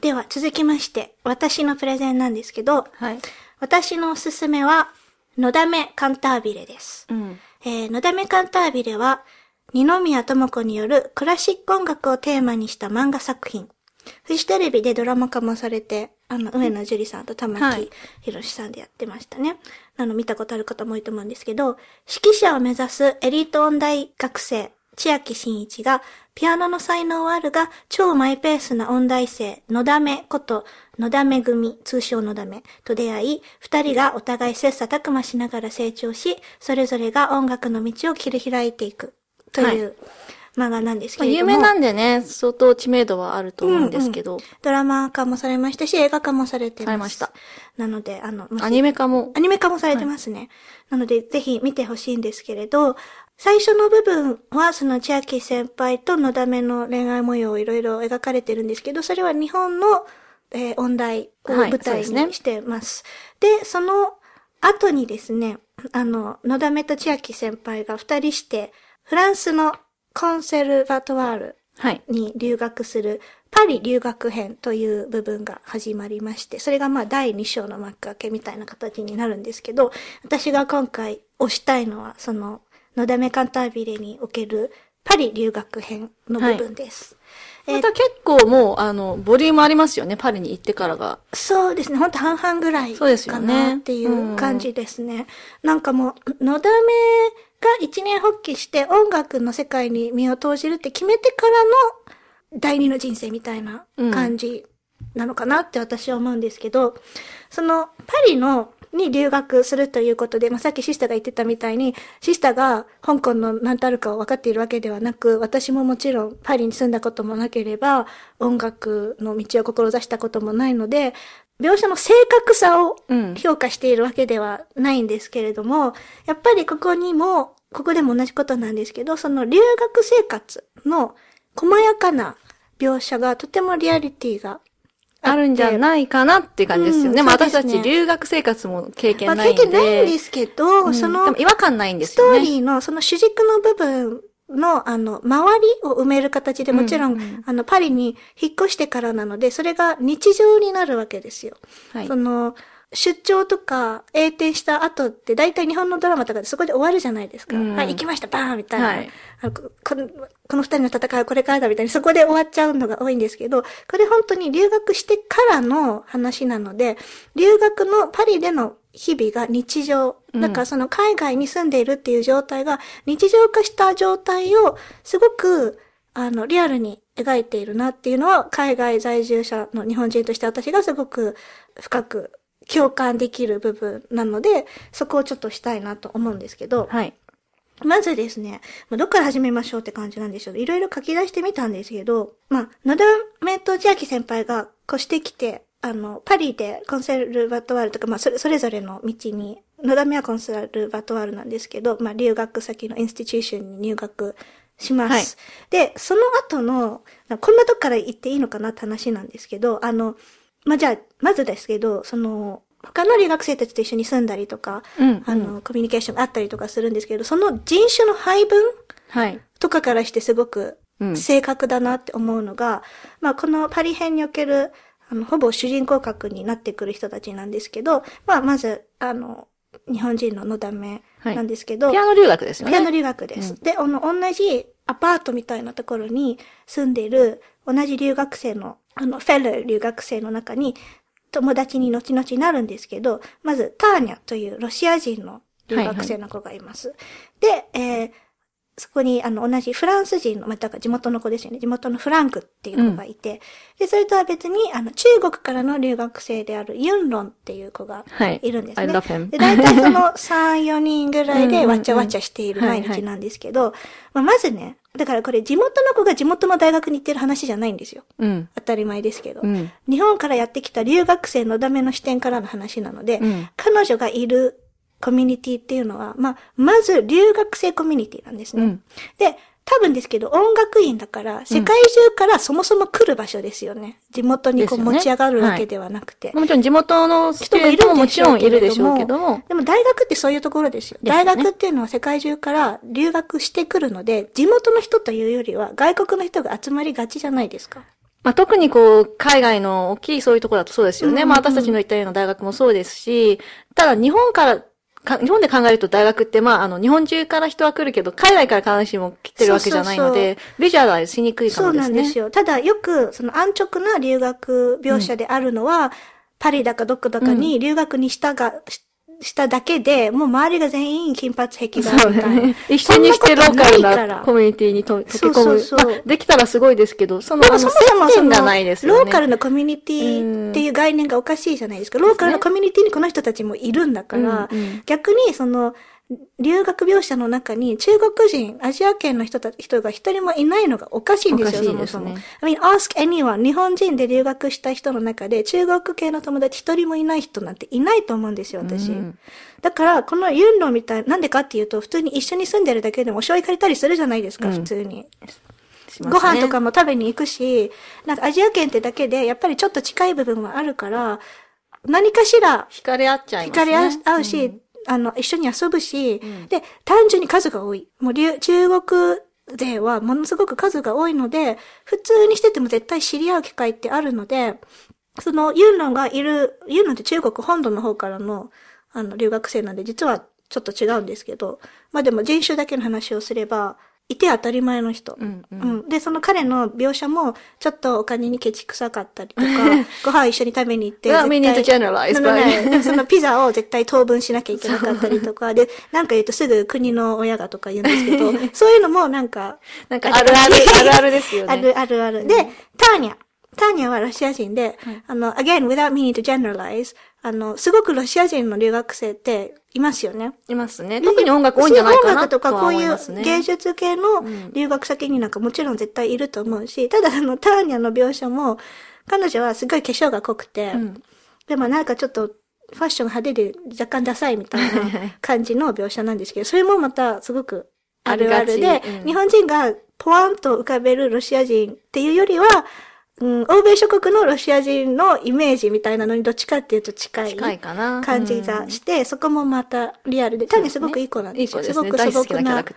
では続きまして、私のプレゼンなんですけど、はい。私のおすすめは、のだめカンタービレです。うん。えー、のだめカンタービレは、二宮智子によるクラシック音楽をテーマにした漫画作品。フジテレビでドラマ化もされて、あの、上野樹里さんと玉はい木宏さんでやってましたね。あの、見たことある方も多いと思うんですけど、指揮者を目指すエリート音大学生、千秋真一が、ピアノの才能はあるが、超マイペースな音大生、のだめこと、のだめ組、通称のだめ、と出会い、二人がお互い切磋琢磨しながら成長し、それぞれが音楽の道を切り開いていく、という、漫画なんですけまあ、れども。有名なんでね、相当知名度はあると思うんですけど、ドラマ化もされましたし、映画化もされてます。されました。なので、あの、アニメ化もア、ニメ化もされてますね。なので、ぜひ見てほしいんですけれど、最初の部分は、その千秋先輩とのだめの恋愛模様をいろいろ描かれてるんですけど、それは日本の、えー音大をはい舞台にしてます。でその後にですね、あの、のだめと千秋先輩が二人して、フランスのコンセルバトワールはい。に留学するパリ留学編という部分が始まりまして、それがまあ第2章の幕開けみたいな形になるんですけど、私が今回推したいのは、その、のだめカンタービレにおけるパリ留学編の部分です。えーまた結構もう、あの、ボリュームありますよね、パリに行ってからが。そうですね。ほんと半々ぐらいそうですよかねなっていう感じですね。なんかもう、のだめが一年発起して音楽の世界に身を投じるって決めてからの第二の人生みたいな感じなのかなって私は思うんですけど、そのパリのに留学するということで、まあ、さっきシスタが言ってたみたいに、シスタが香港の何たるかを分かっているわけではなく、私ももちろんパリに住んだこともなければ、音楽の道を志したこともないので、描写の正確さをうん。評価しているわけではないんですけれども、やっぱりここにも、ここでも同じことなんですけど、その留学生活の細やかな描写がとてもリアリティがあるんじゃないかなっていう感じですよね。うんまあ私たち留学生活も経験まあないんで。経験ないんですけど、うんその違和感ないんですストよね。ーリーのその主軸の部分の、あの、周りを埋める形でもちろん、うんうんあの、パリに引っ越してからなので、それが日常になるわけですよ。はいその、出張とか、栄転した後って、大体日本のドラマとかでそこで終わるじゃないですか。うんはい、行きました、バーンみたいな。はいここのこの二人の戦いはこれからだみたいに、そこで終わっちゃうのが多いんですけど、これ本当に留学してからの話なので、留学のパリでの日々が日常。うんだからその海外に住んでいるっていう状態が日常化した状態をすごくあのリアルに描いているなっていうのは海外在住者の日本人として私がすごく深く共感できる部分なので、そこをちょっとしたいなと思うんですけど、はい。まずですね、まあどっから始めましょうって感じなんですけど、いろいろ書き出してみたんですけど、まあ、野田メと千秋先輩が越してきて、あの、パリでコンセルバトワールとか、まあ、それ、それぞれの道に、野田目はコンセルバトワールなんですけど、まあ、留学先のインスティチューションに入学します。で、その後の、こんなとこから言っていいのかなって話なんですけど、あの、まあ、じゃあ、まずですけど、その、他の留学生たちと一緒に住んだりとか、うんあの、コミュニケーションがあったりとかするんですけど、その人種の配分はい。とかからしてすごくうん正確だなって思うのが、まあこのパリ編における、あの、ほぼ主人公格になってくる人たちなんですけど、まあまず、あの、日本人ののだめなんですけど、ピアノ留学ですよね。ピアノ留学です。うんで、あの、同じアパートみたいなところに住んでいる同じ留学生の、あの、フェロー留学生の中に友達に後々なるんですけど、まず、ターニャというロシア人の留学生の子がいます。で、えーそこに、あの、同じフランス人の、また地元の子ですよね。地元のフランクっていう子がいて、で、それとは別に、あの、中国からの留学生であるユンロンっていう子がはい。いるんですね。Love him. で、大体その3、4人ぐらいでうんうんうんわちゃわちゃしている毎はいはい日なんですけど、まあ、まずね、だからこれ地元の子が地元の大学に行ってる話じゃないんですよ。うん。当たり前ですけど。うん。日本からやってきた留学生のための視点からの話なので、うん彼女がいるコミュニティっていうのは、まあ、まず留学生コミュニティなんですね。うんで、ですけど、音楽院だから、世界中からそもそも来る場所ですよね。地元にこう持ち上がるわけではなくて。もちろん地元の人がいるももちろんいるでしょうけども、でも大学ってそういうところですよ。大学っていうのは世界中から留学してくるので、地元の人というよりは外国の人が集まりがちじゃないですか。まあ、特にこう、海外の大きいそういうところだとそうですよね。うんうんうんまあ、私たちの言ったような大学もそうですし、ただ日本から、か日本で考えると大学って、まあ、あの、日本中から人は来るけど、海外から必ずしも来てるわけじゃないので、ビジュアライズしにくいかそうもですね。なんですよ。ただよく、その安直な留学描写であるのは、パリだかどこだかに留学にしたが、ししただけで、もう周りが全員金髪壁画そうみたいな。だね。一緒にしてローカルなコミュニティにと溶け込む。そうそうそうまあ、できたらすごいですけど、その、そもそもそのがないですよね。ローカルのコミュニティっていう概念がおかしいじゃないですか。ローカルのコミュニティにこの人たちもいるんだから、うんうん逆にその、留学描写の中に中国人、アジア圏の人た人が一人もいないのがおかしいんですよ、すねそもそも。I mean, ask anyone. 日本人で留学した人の中で中国系の友達一人もいない人なんていないと思うんですよ、私。うんだから、このユンロみたい、なんでかっていうと、普通に一緒に住んでるだけでもお醤油借りたりするじゃないですか、うん普通に。ねご飯とかも食べに行くし、なんかアジア圏ってだけで、やっぱりちょっと近い部分はあるから、何かしら惹かれ合っちゃいますね。惹かれ合うし、あの、一緒に遊ぶし、で、単純に数が多い。もう留、中国勢はものすごく数が多いので、普通にしてても絶対知り合う機会ってあるので、その、ユンロンがいる、ユンロンって中国本土の方からの、あの、留学生なんで、実はちょっと違うんですけど、まあでも人種だけの話をすれば、いて当たり前の人。うんうんうん。で、その彼の描写も、ちょっとお金にケチくさかったりとか、ご飯一緒に食べに行って。Well, we そのピザを絶対当分しなきゃいけなかったりとか、で、なんか言うとすぐ国の親がとか言うんですけど、そう いうのもなんか、なんかあるある、あるあるですよね。あるあるある。で、ターニャ。ターニャはロシア人で、あの、again, without meaning to generalize, あの、すごくロシア人の留学生っていますよね。いますね。特に音楽多いんじゃないかな音楽とかこういう。芸術系の留学先になんかもちろん絶対いると思うし、ただあの、ターニャの描写も、彼女はすごい化粧が濃くて、んでもなんかちょっと、ファッション派手で若干ダサいみたいな感じの描写なんですけど、それもまたすごくあるあるでうん日本人がポワンと浮かべるロシア人っていうよりは、うん、欧米諸国のロシア人のイメージみたいなのにどっちかっていうと近い近いかな。感じがして、そこもまたリアルで、単にすごくいい子なんですよ。すね。ごく素朴な。子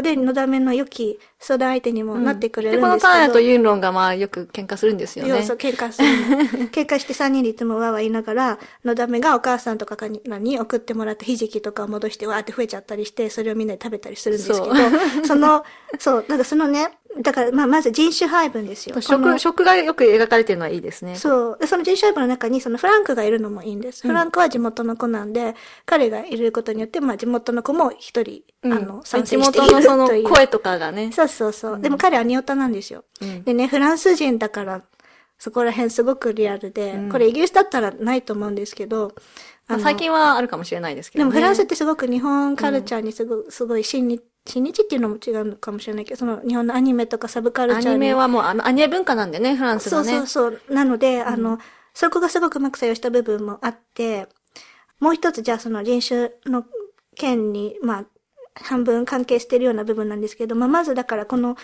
で、のだめの良き相談相手にもなってくれるんですけど。ターヤとユンロンがまあよく喧嘩するんですよね。要素喧嘩するの。喧嘩して3人でいつもわーわー言いながら、のだめがお母さんとかからに送ってもらったひじきとかを戻してわーって増えちゃったりして、それをみんなで食べたりするんですけど、そうその、そう、なんかそのね、だからまあまず人種配分ですよ。食、食がよく描かれてるのはいいですね。そう。で、その人種配分の中に、そのフランクがいるのもいいんです。フランクは地元の子なんで、彼がいることによって、まあ地元の子も一人、うんあの、参地戦している元のそのという。声とかがね。そうそうそう。でも彼はニオタなんですよ。うんでね、フランス人だから、そこら辺すごくリアルで、これイギリスだったらないと思うんですけど、まあ最近はあるかもしれないですけどね。でもフランスってすごく日本カルチャーにすご,、すごい親日、親日っていうのも違うのかもしれないけど、その日本のアニメとかサブカルチャーに。アニメはもうあのアニメ文化なんでね、フランスそうがね。そうそう。なので、あの、そこがすごくうまく作用した部分もあって、もう一つじゃあその人種の件に、まあ、半分関係してるような部分なんですけど、まあ、まずだからこの、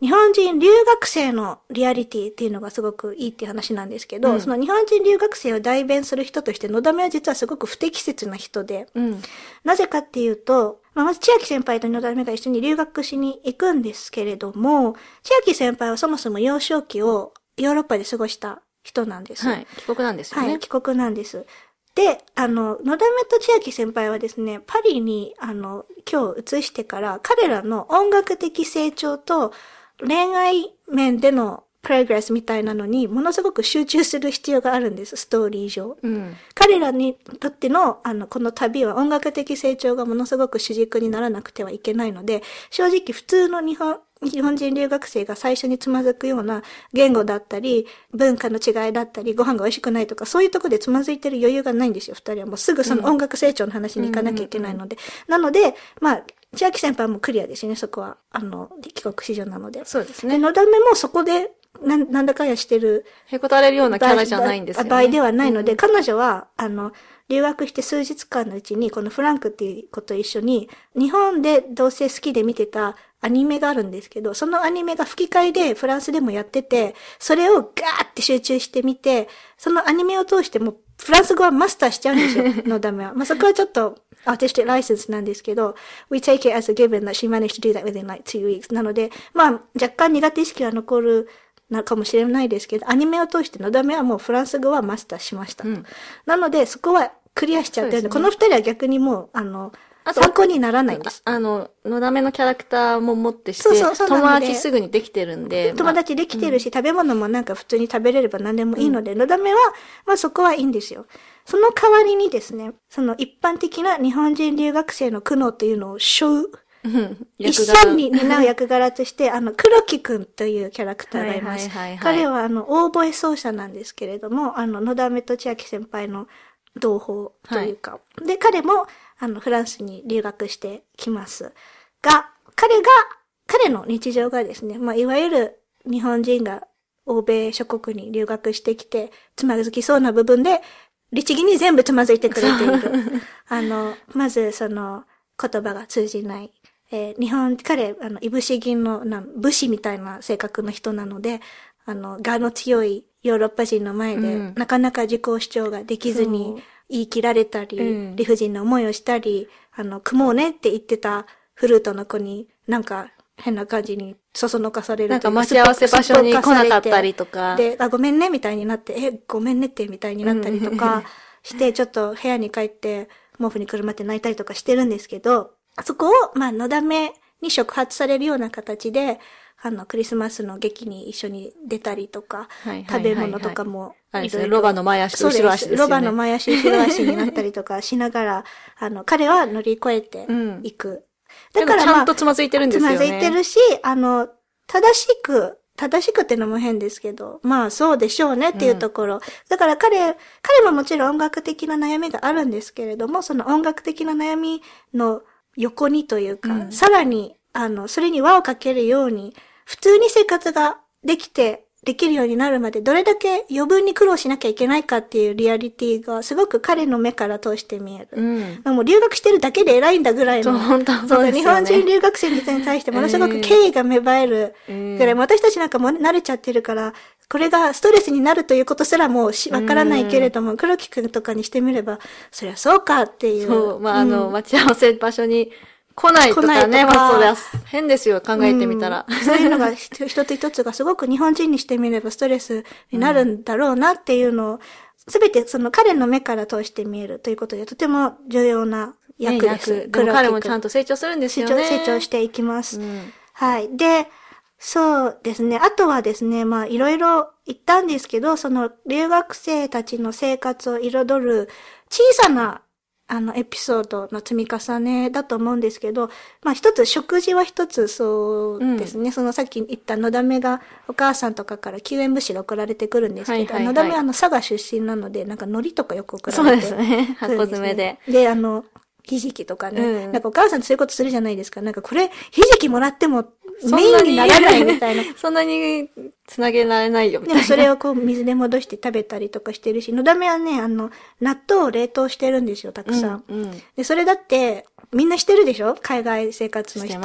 日本人留学生のリアリティっていうのがすごくいいっていう話なんですけど、うんその日本人留学生を代弁する人として、のだめは実はすごく不適切な人で、うん。なぜかっていうと、まあ、まず千秋先輩とのだめが一緒に留学しに行くんですけれども、千秋先輩はそもそも幼少期をヨーロッパで過ごした人なんです。はい。帰国なんですよね。はい、帰国なんです。で、あの、のだめと千秋先輩はですね、パリに、あの、今日移してから、彼らの音楽的成長と恋愛面でのプログレスみたいなのに、ものすごく集中する必要があるんです、ストーリー上。うん。彼らにとっての、あの、この旅は音楽的成長がものすごく主軸にならなくてはいけないので、正直普通の日本、日本人留学生が最初につまずくような言語だったり、文化の違いだったり、ご飯が美味しくないとか、そういうとこでつまずいてる余裕がないんですよ、二人は。もうすぐその音楽成長の話に行かなきゃいけないので。なので、まあ、千秋先輩もクリアですよね、そこは。あの、帰国子女なので。で、そうですね。のだめもそこで、なんなんだかやしてるへこたれるようなキャラじゃないんですよね。場合ではないので、彼女は、あの、留学して数日間のうちに、このフランクっていう子と一緒に、日本でどうせ好きで見てたアニメがあるんですけど、そのアニメが吹き替えでフランスでもやってて、それをガーって集中してみて、そのアニメを通してもうフランス語はマスターしちゃうんですよ、のダメは。まあ、そこはちょっと、アーティスティックライセンスなんですけど、we take it as a given that she managed to do that within like two weeks. なので、まあ、若干苦手意識は残るなかもしれないですけど、アニメを通してのだめはもうフランス語はマスターしましたと。うんなので、そこはクリアしちゃってるんで、ですねこの二人は逆にもう、あの、あと参考にならないんです。ああの、のだめのキャラクターも持ってして、そうそうそうな友達すぐにできてるんで。友達できてるし、食べ物もなんか普通に食べれれば何でもいいので、のだめは、まあそこはいいんですよ。その代わりにですね、その一般的な日本人留学生の苦悩というのを背負う、まあ、うん一緒に担う役柄として、あの、黒木くんというキャラクターがいます。はいはいはいはい彼は、あの、オーボエ奏者なんですけれども、あの、野田目と千秋先輩の同胞というか。で、彼も、あの、フランスに留学してきます。が、彼が、彼の日常がですね、まあ、いわゆる日本人が欧米諸国に留学してきて、つまずきそうな部分で、律儀に全部つまずいてくれている。あの、まずその言葉が通じない。えー日本、彼、あの、いぶし銀の、なん武士みたいな性格の人なので、あの、我の強いヨーロッパ人の前で、うんなかなか自己主張ができずに言い切られたり、うん理不尽な思いをしたり、あの、組もうねって言ってたフルートの子に、なんか変な感じにそそのかされるなんか待ち合わせ場所に来なかったりとか。で、あ、ごめんね、みたいになって、え、ごめんねって、みたいになったりとかして、ちょっと部屋に帰って、毛布にくるまって泣いたりとかしてるんですけど、そこを、まあ、のだめに触発されるような形で、あの、クリスマスの劇に一緒に出たりとか、はいはいはいはい食べ物とかも、あれですね、ロバの前足と後ろ足ですよね。ロバの前足、後ろ足になったりとかしながら、あの、彼は乗り越えてうんいく。でもちゃんとつまずいてるんですよね。つまずいてるし、あの、正しく、正しくってのも変ですけど、まあそうでしょうねっていうところ。だから彼、彼ももちろん音楽的な悩みがあるんですけれども、その音楽的な悩みの横にというか、うんさらに、あの、それに輪をかけるように、普通に生活ができて、できるようになるまでどれだけ余分に苦労しなきゃいけないかっていうリアリティがすごく彼の目から通して見える。うん。もう留学してるだけで偉いんだぐらいそう、の。本当そうですよね。日本人留学生に対してものすごく敬意が芽生えるぐらい、うん私たちなんかもう慣れちゃってるから、これがストレスになるということすらもうしわからないけれども、黒木くんとかにしてみれば、そりゃそうかっていう。そう、まあ、あの、うん待ち合わせ場所に来ないとかね、まあ、それは変ですよ、考えてみたら。うんそういうのが一 一つ一つがすごく日本人にしてみればストレスになるんだろうなっていうのを、すべてその彼の目から通して見えるということで、とても重要な役です。ね役でも彼もちゃんとと成長するんです成長よね。成長していきます。うんはい。で、そうですね。あとはですね、まあいろいろ言ったんですけど、その留学生たちの生活を彩る小さなあのエピソードの積み重ねだと思うんですけど、まあ一つ食事は一つそうですね。そのさっき言ったのだめがお母さんとかから救援物資が送られてくるんですけど、はいはいはいのだめはあの佐賀出身なので、なんか海苔とかよく送らそうでれてすね。くるん箱詰めで。で、あの、ひじきとかね、うんなんかお母さんそういうことするじゃないですか。なんかこれ、ひじきもらってもメインにならないみたいな。そんなに繋げられないよ、みたいな。でもそれをこう水で戻して食べたりとかしてるし、のだめはね、あの、納豆を冷凍してるんですよ、たくさん。うん、うん。で、それだって、みんなしてるでしょ？海外生活の人。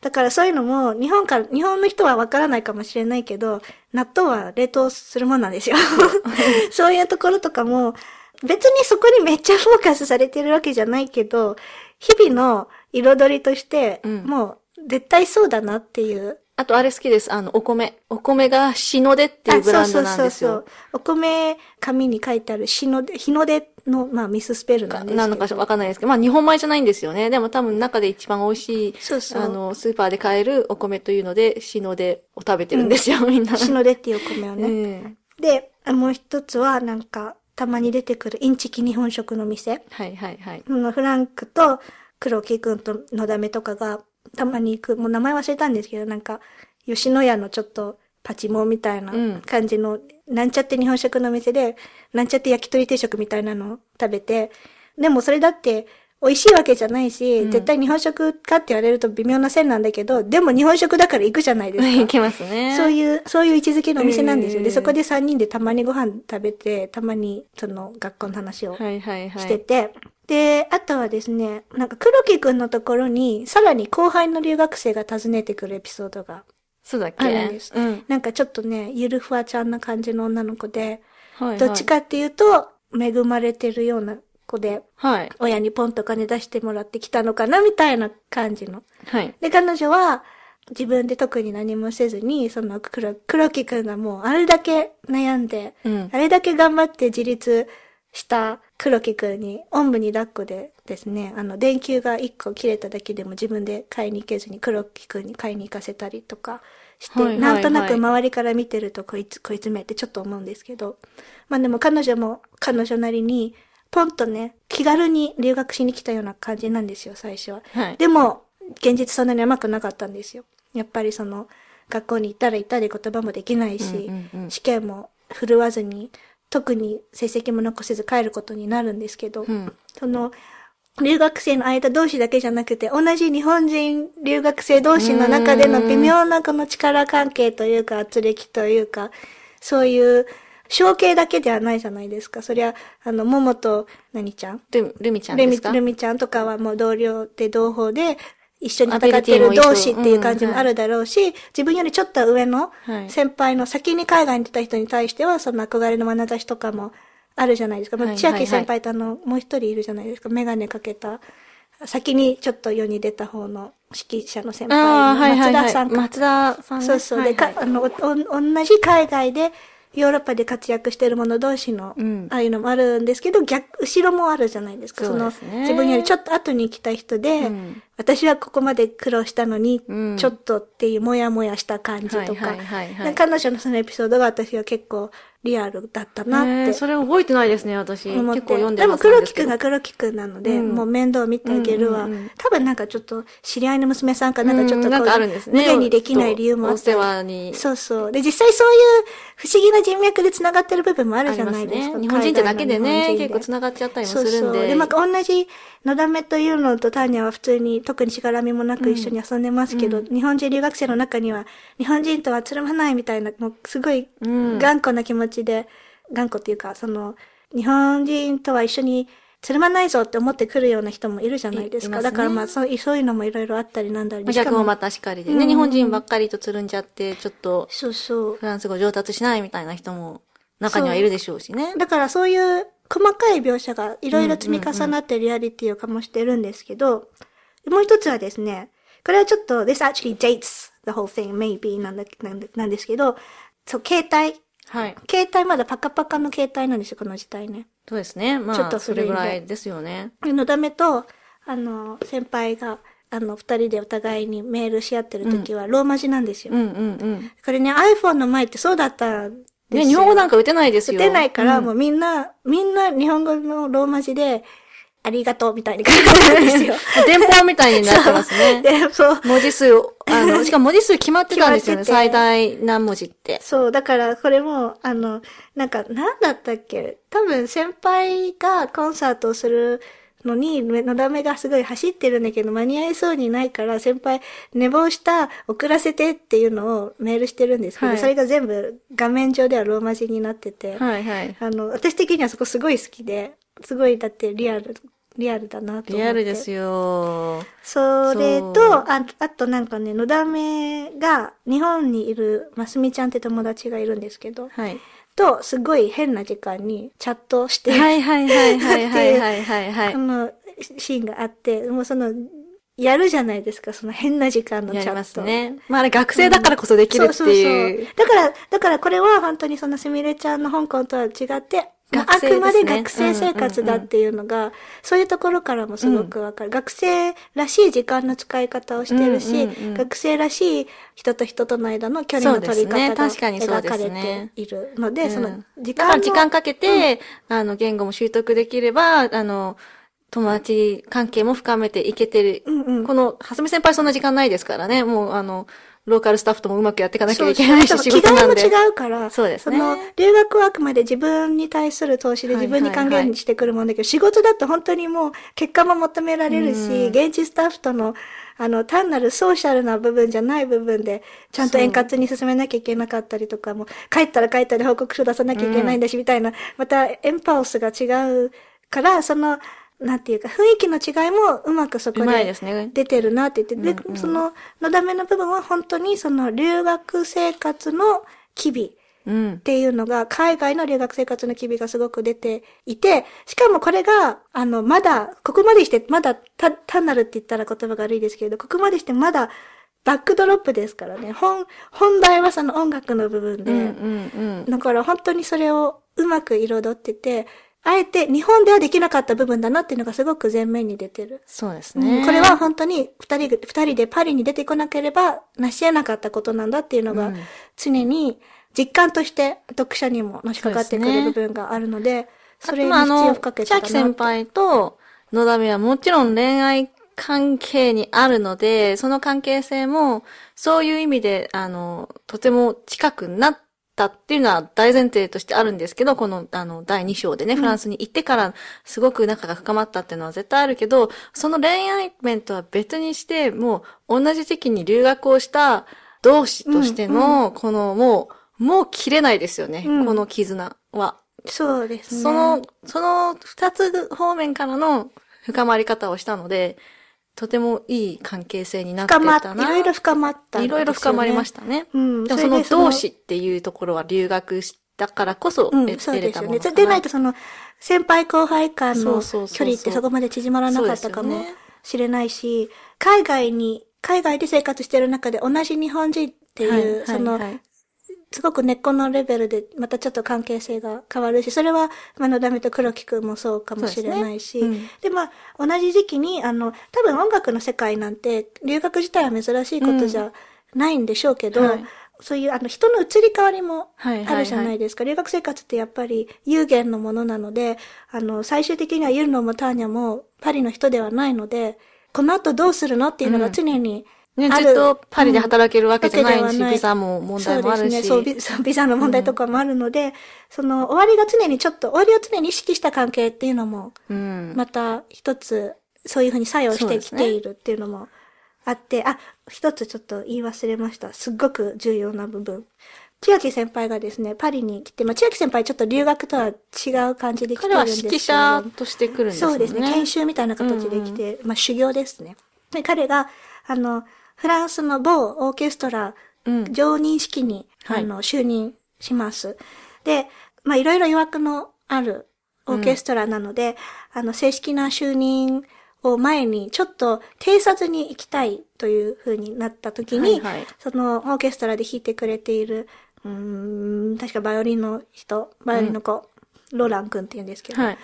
だからそういうのも、日本から、日本の人はわからないかもしれないけど、納豆は冷凍するもんなんですよ。そういうところとかも、別にそこにめっちゃフォーカスされてるわけじゃないけど、日々の彩りとして、うんもう絶対そうだなっていう。あと、あれ好きです。あの、お米。お米が日の出っていうブランドなんですあそうそうそうよそう。。お米、紙に書いてある日の出、日の出の、まあ、ミススペルなんです。なのかわかんないですけど、まあ日本米じゃないんですよね。でも多分中で一番美味しい、そうそうあの、スーパーで買えるお米というので、日の出を食べてるんですよ、みんな。日の出っていうお米をうね。ん。で、もう一つは、なんか、たまに出てくるインチキ日本食の店。はいはいはい。フランクと黒木くんとのだめとかがたまに行く、もう名前忘れたんですけど、なんか、吉野家のちょっとパチモンみたいなうん。感じの、なんちゃって日本食の店で、なんちゃって焼き鳥定食みたいなのを食べて、でもそれだって美味しいわけじゃないし、うん絶対日本食かって言われると微妙な線なんだけど、でも日本食だから行くじゃないですか。いけますね。そういう、そういう位置づけのお店なんですよ。で、うんそこで3人でたまにご飯食べて、たまにその学校の話をはいはいはい。してて、で、あとはですね、なんか黒木くんのところに、さらに後輩の留学生が訪ねてくるエピソードが、そうだっけ？あるんですうん。なんかちょっとね、ゆるふわちゃんな感じの女の子で、はいはい。どっちかっていうと、恵まれてるような子で、はい。親にポンと金出してもらってきたのかな、みたいな感じの。はい。で、彼女は、自分で特に何もせずに、その黒、黒木くんがもうあれだけ悩んで、うんあれだけ頑張って自立した黒木くんに、おんぶに抱っこでですね、あの、電球が一個切れただけでも自分で買いに行けずに黒木くんに買いに行かせたりとかして、はいはいなんとなくはい周りから見てるとこいつ、こいつめってちょっと思うんですけど、まあでも彼女も彼女なりに、ポンとね、気軽に留学しに来たような感じなんですよ、最初は。はい。でも、現実そんなに甘くなかったんですよ。やっぱりその、学校に行ったら行ったで言葉もできないし、うんうんうん試験も振るわずに、特に成績も残せず帰ることになるんですけど、うん。その、留学生の間同士だけじゃなくて、同じ日本人留学生同士の中での微妙なこの力関係というか、圧力というか、そういう、承継だけではないじゃないですか。そりゃ、あの、桃と何ちゃん？ルルミちゃんですか？ルミちゃんとかはもう同僚で同胞で、一緒に戦っている同士っていう感じもあるだろうし、自分よりちょっと上のはい先輩の先に海外に出た人に対しては、その憧れの眼差しとかもあるじゃないですか。千秋先輩とあの、もう一人いるじゃないですか。メガネかけた、先にちょっと世に出た方の指揮者の先輩ああ、のはいはいはい。松田さんか。松田さんね。そうそう。で、はいはいか、あの、同じ海外で、ヨーロッパで活躍している者同士の、うん。ああいうのもあるんですけど、逆、後ろもあるじゃないですか。そうの自分よりちょっと後に来た人で、うん。私はここまで苦労したのに、うん。ちょっとっていうもやもやした感じとか、彼女のそのエピソードが私は結構リアルだったなってえーそれ覚えてないですね、私。結思って。構読んででも黒木ますんですけどくんが黒木くんなので、うんもう面倒見てあげるわ、うんうんうん多分なんかちょっと知り合いの娘さんかなんかちょっとこう、うんなんかあるんですね。無限にできない理由もあってお世話に。そうそう。で、実際そういう不思議な人脈で繋がってる部分もあるじゃないですか。すね。日本人ってだけでね、結構繋がっちゃったりもすそうるんで。そう。で、まあ、同じ、のだめというのとターニャは普通に特にしがらみもなく一緒に遊んでますけど、日本人留学生の中には、日本人とはつるまないみたいな、もうすごいうん頑固な気持ちで、頑固っていうか、その、日本人とは一緒につるまないぞって思ってくるような人もいるじゃないですか。すねだからまあ、そうそういうのもいろいろあったりなんだり。逆もまたしかりでね、うん日本人ばっかりとつるんじゃって、ちょっとそうそう。フランス語上達しないみたいな人も中にはいるでしょうしね。だからそういう細かい描写がいろいろ積み重なってリアリティを醸してるんですけど、もう一つはですね、これはちょっと、this actually dates the whole thing, maybe なんだなんだなんですけど、そう、携帯。はい。携帯まだパカパカの携帯なんですよ、この時代ね。そうですね。まあ、ちょっとそれぐらいですよね。でのだめと、あの、先輩が、あの、二人でお互いにメールし合ってる時は、ローマ字なんですよ。うんうんうん。これね、iPhone の前ってそうだったんですよ。ね、日本語なんか打てないですよ。打てないから、うんもうみんな、みんな日本語のローマ字で、ありがとうみたいに書いてあるんですよ。電報みたいになってますね。で、そう。文字数を、あの、しかも文字数決まってたんですよね。最大何文字って。そう、だからこれも、あの、なんか、なんだったっけ？多分先輩がコンサートをするのに、のだめがすごい走ってるんだけど、間に合いそうにないから、先輩、寝坊した、遅らせてっていうのをメールしてるんですけど、はいそれが全部画面上ではローマ字になってて、はいはい。あの、私的にはそこすごい好きで、すごい、だってリアル、リアルだなと思って。リアルですよ。それそうと、ああとなんかね、のだめが日本にいるますみちゃんって友達がいるんですけど、はい。と、すごい変な時間にチャットして、はいはいはいはいはいはいはいはいあ。の、シーンがあって、もうその、やるじゃないですか、その変な時間のチャット。やりますね。まああれ学生だからこそできるってそうそういう。そう。だから、だからこれは本当にそのすみれちゃんの香港とは違って、もうあくまで学生生活だっていうのが、そういうところからもすごくわかる、学生らしい時間の使い方をしてるし、うんうんうん学生らしい人と人との間の距離の取り方が確かにそう描かれているので、うん。その時間の時間かけて、あの、言語も習得できれば、あの、友達関係も深めていけてる。うんうん。この、はすみ先輩そんな時間ないですからね。もう、あの、ローカルスタッフともうまくやっていかなきゃいけないし、仕事なんで。着替えも違うから、そうですね。の、留学はあくまで自分に対する投資で自分に還元してくるもんだけど、仕事だと本当にもう結果も求められるし、現地スタッフとの、あの、単なるソーシャルな部分じゃない部分で、ちゃんと円滑に進めなきゃいけなかったりとかも、帰ったら帰ったで報告書出さなきゃいけないんだし、みたいな、またエンパウスが違うから、その、なんていうか、雰囲気の違いもうまくそこで。出てるなって言って、で、うんうんその、のだめの部分は本当にその留学生活の機微うんっ。ていうのが、海外の留学生活の機微がすごく出ていて、しかもこれが、あの、まだ、ここまでして、まだ、た、単なるって言ったら言葉が悪いですけれど、ここまでしてまだ、バックドロップですからね。本、本題はその音楽の部分で。うんうんうん。だから本当にそれをうまく彩ってて、あえて日本ではできなかった部分だなっていうのがすごく前面に出てる。そうですうんね。これは本当に二人、二人でパリに出てこなければ成し得なかったことなんだっていうのがうん常に実感として読者にものしかかってくる部分があるので、それにまあ、あの必要不可、欠だな千秋先輩と野田美はもちろん恋愛関係にあるので、その関係性も、そういう意味で、あの、とても近くなったっていうのは大前提としてあるんですけど、この、あの、第2章でね、フランスに行ってから、すごく仲が深まったっていうのは絶対あるけど、その恋愛面とは別にして、もう、同じ時期に留学をした同志としての、この、もう、もう切れないですよね、うんこの絆は。そうですね。その、その二つ方面からの深まり方をしたので、とてもいい関係性になって深まっ、たな。いろいろ深まったね。いろいろ深まりましたね。うん。でもその同志っていうところは留学したからこそうん、得そうですよね。でないとその、先輩後輩間その距離ってそこまで縮まらなかったかもしれないし、海外に、海外で生活してる中で同じ日本人っていう、はいその、すごく根っこのレベルでまたちょっと関係性が変わるし、それは、まあ、のだめと黒木くんもそうかもしれないし、ですねで、まあ、同じ時期に、あの、多分音楽の世界なんて、留学自体は珍しいことじゃないんでしょうけど、はい。そういう、あの、人の移り変わりもあるじゃないですか。留学生活ってやっぱり有限のものなので、あの、最終的にはユルノもターニャもパリの人ではないので、この後どうするのっていうのが常にね、ある、ずっとパリで働けるわけじゃないし、わけではないビザも問題もあるし。そうですね。そうビ、ザの問題とかもあるので、その終わりが常にちょっと、終わりを常に意識した関係っていうのも、うん。また一つ、そういうふうに作用してきているっていうのもあって、あ、一つちょっと言い忘れました。すっごく重要な部分。千秋先輩がですね、パリに来て、まあ、千秋先輩ちょっと留学とは違う感じで来て彼はるんですけど。指揮者として来るんですよね。そうですね。研修みたいな形で来て、まあ修行ですね。で、彼が、あの、フランスの某オーケストラ、うん。常任式に、はい。あの、就任します。で、まあいろいろ余枠のあるオーケストラなので、あの、正式な就任を前に、ちょっと偵察に行きたいという風になった時に、はいはい。そのオーケストラで弾いてくれている、うーん、確かバイオリンの人、バイオリンの子、ローラン君って言うんですけど、はい。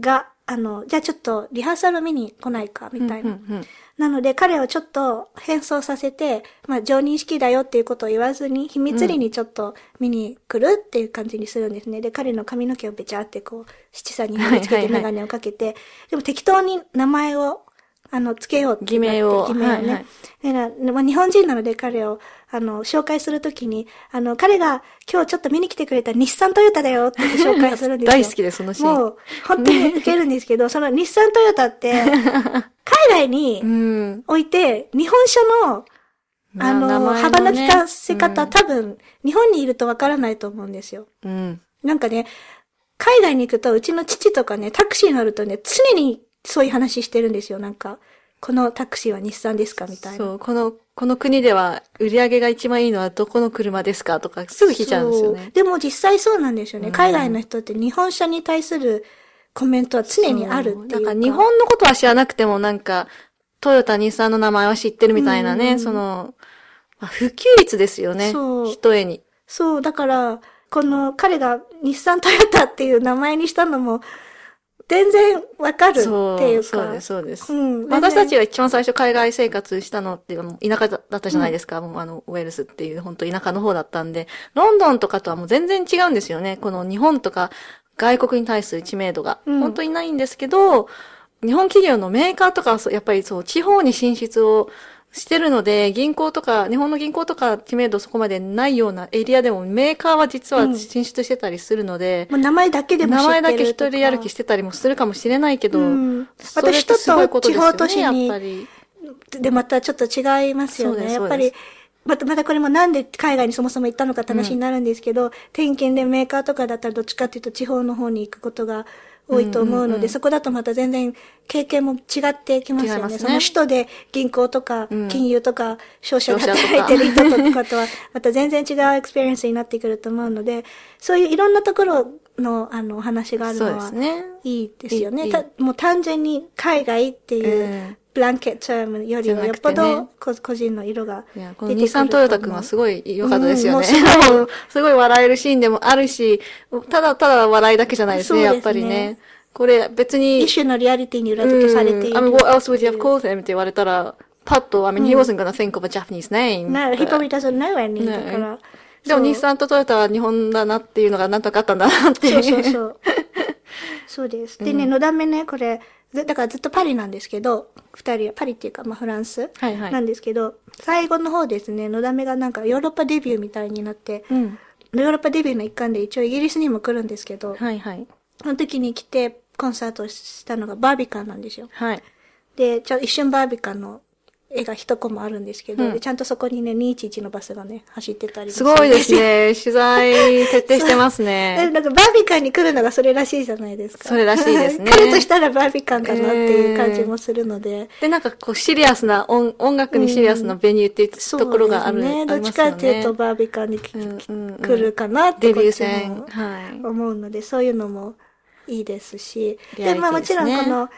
が、あの、じゃあちょっとリハーサル見に来ないか、みたいな。うんうんうんなので彼をちょっと変装させて、まあ常任式だよっていうことを言わずに、秘密裏にちょっと見に来るっていう感じにするんですね。で、彼の髪の毛をべちゃってこう、七三に盛り付けはいはいはいてメガネをかけて、でも適当に名前を、あの、つけようって偽名を偽名をね。はいはい日本人なので彼を、あの、紹介するときに、あの、彼が今日ちょっと見に来てくれた日産トヨタだよって紹介するんですよ。大好きです、そのシーン。もう、本当に受けるんですけど、その日産トヨタって、海外にうん。置いて、日本車の、あの、幅のね利かせ方、多分、日本にいるとわからないと思うんですよ。うん。なんかね、海外に行くと、うちの父とかね、タクシー乗るとね、常にそういう話してるんですよ。なんか、このタクシーは日産ですかみたいな。そう、この、この国では売り上げが一番いいのはどこの車ですかとかすぐ聞いちゃうんですよね。でも実際そうなんですよね。うん海外の人って日本車に対するコメントは常にあるっていうか。だから日本のことは知らなくてもなんか、トヨタ、日産の名前は知ってるみたいなね、うんその、まあ普及率ですよね。そう一重に。そう、だから、この彼が日産トヨタっていう名前にしたのも、全然わかるっていうか。そうです、そうです。うん。私たちは、が一番最初海外生活したのって、もう田舎だったじゃないですか。もうあの、ウェールズっていう本当田舎の方だったんで、ロンドンとかとはもう全然違うんですよね。この日本とか外国に対する知名度が。うん本当にないんですけど、日本企業のメーカーとかはやっぱりそう、地方に進出をしてるので、銀行とか、日本の銀行とか知名度そこまでないようなエリアでもメーカーは実は進出してたりするので、もう名前だけでも知ってる名前だけ一人歩きしてたりもするかもしれないけど、うん。それってすごいこと地方都市にやっぱり。で、またちょっと違いますよね。やっぱり、また、またこれもなんで海外にそもそも行ったのかって話になるんですけど、転勤でメーカーとかだったらどっちかっていうと地方の方に行くことが多いと思うので、そこだとまた全然経験も違ってきますよね。ねその首都で銀行とかうん金融とか商社で働いてる人とかとは、また全然違う experience になってくると思うので、そういういろんなところの、あの、お話があるのは。いいですよね。いいたもう単純に海外っていう、うん blanket term よりはよっぽど個個人の色がいや、こ出てくるの日産トヨタくんはすごい良かったですよね。うんすごい笑えるシーンでもあるし、ただただ笑いだけじゃないですね、すねやっぱりね。これ別に、一種のリアリティに裏付けされている。うん I mean, what else would you have called him? って言われたら、パッと、I mean, he wasn't gonna think of a Japanese name. No, he probably doesn't know any. ねだから。でも日産とトヨタは日本だなっていうのがなんとかあったんだなっていう。そうそうそう。そうです。でね、のだめね、これ、ずだからずっとパリなんですけど、二人は、パリっていうか、まあフランスはいはいなんですけど、最後の方ですね、のだめがなんかヨーロッパデビューみたいになって、うん。ヨーロッパデビューの一環で一応イギリスにも来るんですけど、はいはい。その時に来てコンサートしたのがバービカンなんですよ。はい。で、ちょ一瞬バービカンの絵が一コマあるんですけど、うんでちゃんとそこにね、211のバスがね、走ってたりもすごいですね。取材徹底してますね。なんかバービカンに来るのがそれらしいじゃないですか。それらしいですね 来るとしたらバービカンかなっていう感じもするので。で、なんかこうシリアスな音、音楽にシリアスなベニューっていうところがある、ですね。どっち。かっていうとバービカンにき、うんうんうん来るかなってこっち戦も。はい。思うので、そういうのもいいですし。リアリティで、まあもちろんですねこの、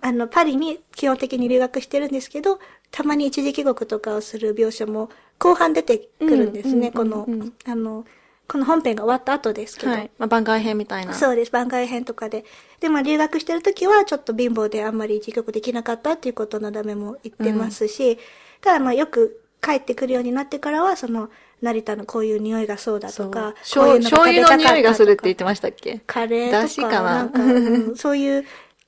あの、パリに基本的に留学してるんですけど、たまに一時帰国とかをする描写も後半出てくるんですね。うんうんこのうんうん、あの、この本編が終わった後ですけど。はい。まあ、番外編みたいな。そうです。番外編とかで。で、まあ留学してる時はちょっと貧乏であんまり一時帰国できなかったっていうことのダメも言ってますし、ただまあよく帰ってくるようになってからは、その、成田のこういう匂いがそうだとか、醤こういうのが醤油の匂いがするって言ってましたっけ？カレーとか、出汁かななんか、うんそういう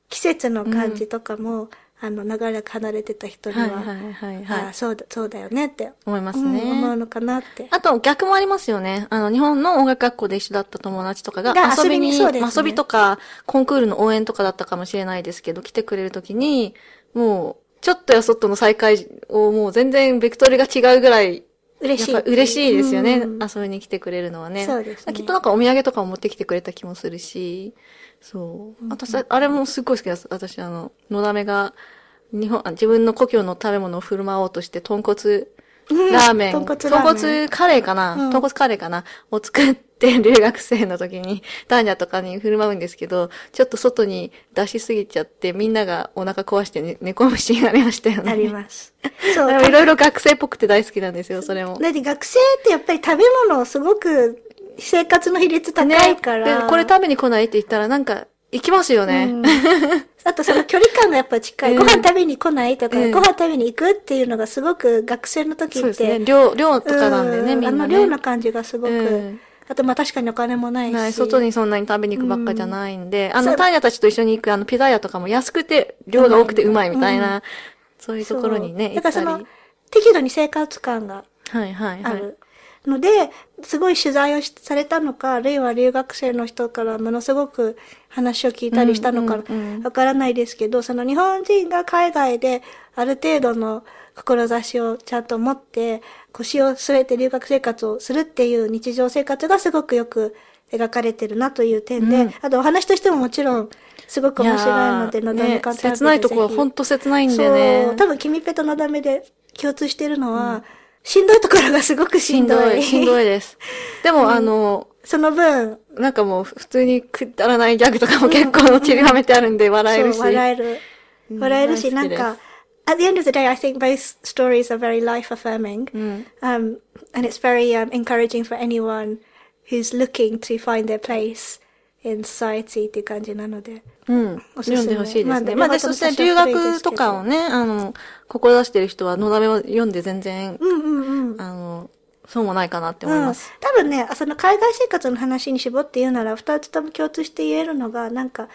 季節の感じとかも、あの、長らく離れてた人には、はいはいはいあはい。あそうだ、そうだよねって、思いますうんね。思うのかなって。あと逆もありますよね。あの、日本の音楽学校で一緒だった友達とかがが遊びに、遊びねまあ遊びとか、コンクールの応援とかだったかもしれないですけど、来てくれるときに、もう、ちょっとやそっとの再会をもう全然ベクトルが違うぐらい、嬉しい。嬉しいですよね。うん遊びに来てくれるのはね。そうですねきっとなんかお土産とかも持ってきてくれた気もするし、そう。私、あれもすっごい好きです。私、あの、のだめが、日本、あ自分の故郷の食べ物を振る舞おうとして、豚骨ラーメン、豚骨カレーかな、うん豚骨カレーかな？を作って留学生の時に、ターニャとかに振る舞うんですけど、ちょっと外に出しすぎちゃって、みんながお腹壊して、ね、寝込むシーンがありましたよね。あります。そう。いろいろ学生っぽくて大好きなんですよ、それも。だって学生ってやっぱり食べ物すごく生活の比率高いから。で、これ食べに来ないって言ったら、なんか、行きますよね。うん あとその距離感がやっぱ近い。うんご飯食べに来ないとか、うんご飯食べに行くっていうのがすごく学生の時って。そうですね。量、量とかなんでね、うんみんな、ね。あの量の感じがすごく。うんあとまあ確かにお金もないし。はい、外にそんなに食べに行くばっかじゃないんで、あの、そうターニャたちと一緒に行くあの、ピザ屋とかも安くて、量が多くてうまいみたいな、そういうところにね。だからその、適度に生活感がはいはいはい。ので、すごい取材をしされたのか、あるいは留学生の人からものすごく話を聞いたりしたのかうんうんうんわからないですけど、その日本人が海外である程度の志をちゃんと持って、腰を据えて留学生活をするっていう日常生活がすごくよく描かれてるなという点で、うん。あとお話としてももちろんすごく面白いので、のだめねカンタービレ切ないとこはぜひ本当切ないんでね。そう、多分君ペとのだめで共通してるのは、しんどいところがすごくししんどい。んどい、しんどいです。でも、あの、その分、なんかもう普通にくだらないギャグとかも結構散りばめてあるんで笑えるし。笑える。うん笑えるし、なんか、at the end of the day, I think both stories are very life affirming. うん。Um, and it's very um, encouraging for anyone who's looking to find their place in society っていう感じなので。うん。おすすめ読んでほしいですね。まあまあ、で、そして留学とかをね、あの、志してる人は、のだめを読んで全然、うんうんうん。あの、そうもないかなって思います。うん、多分ね、その海外生活の話に絞って言うなら、二つとも共通して言えるのが、なんか、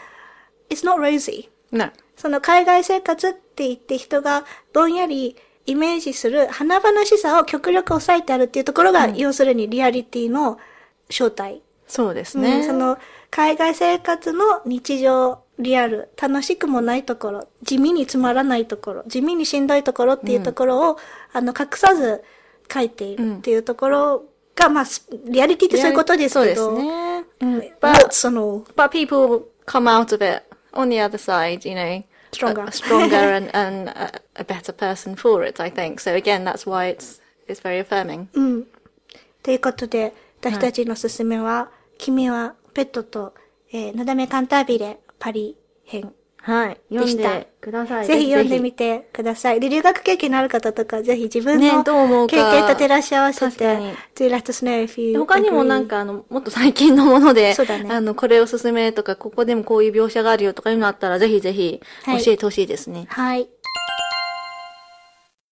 it's not rosy. ね。その海外生活って言って人がぼんやりイメージする華々しさを極力抑えてあるっていうところが、要するにリアリティの正体。そうですうんね。その海外生活の日常、リアル、楽しくもないところ、地味につまらないところ、地味にしんどいところっていうところを、あの、隠さず書いているっていうところが、まあ、すリアリティってそういうことですけど、そうですね。うん、But- その、But people come out of it on the other side, you know. Stronger. uh, stronger and, and a, a better person for it, I think. So again, that's why it's, it's very affirming. うん。ということで、私たちのおすすめは、君はペットと、えー、のだめカンタービレパリ編はい。読んでください。ぜひ読んでみてください。で留学経験のある方とか、ぜひ自分ねの経験と照らし合わせて、do let us know if you 他にもなんかあの、もっと最近のもので、そうだねあの、これおすすめとか、ここでもこういう描写があるよとかいうのあったら、ぜひぜひはい教えてほしいですね。はい。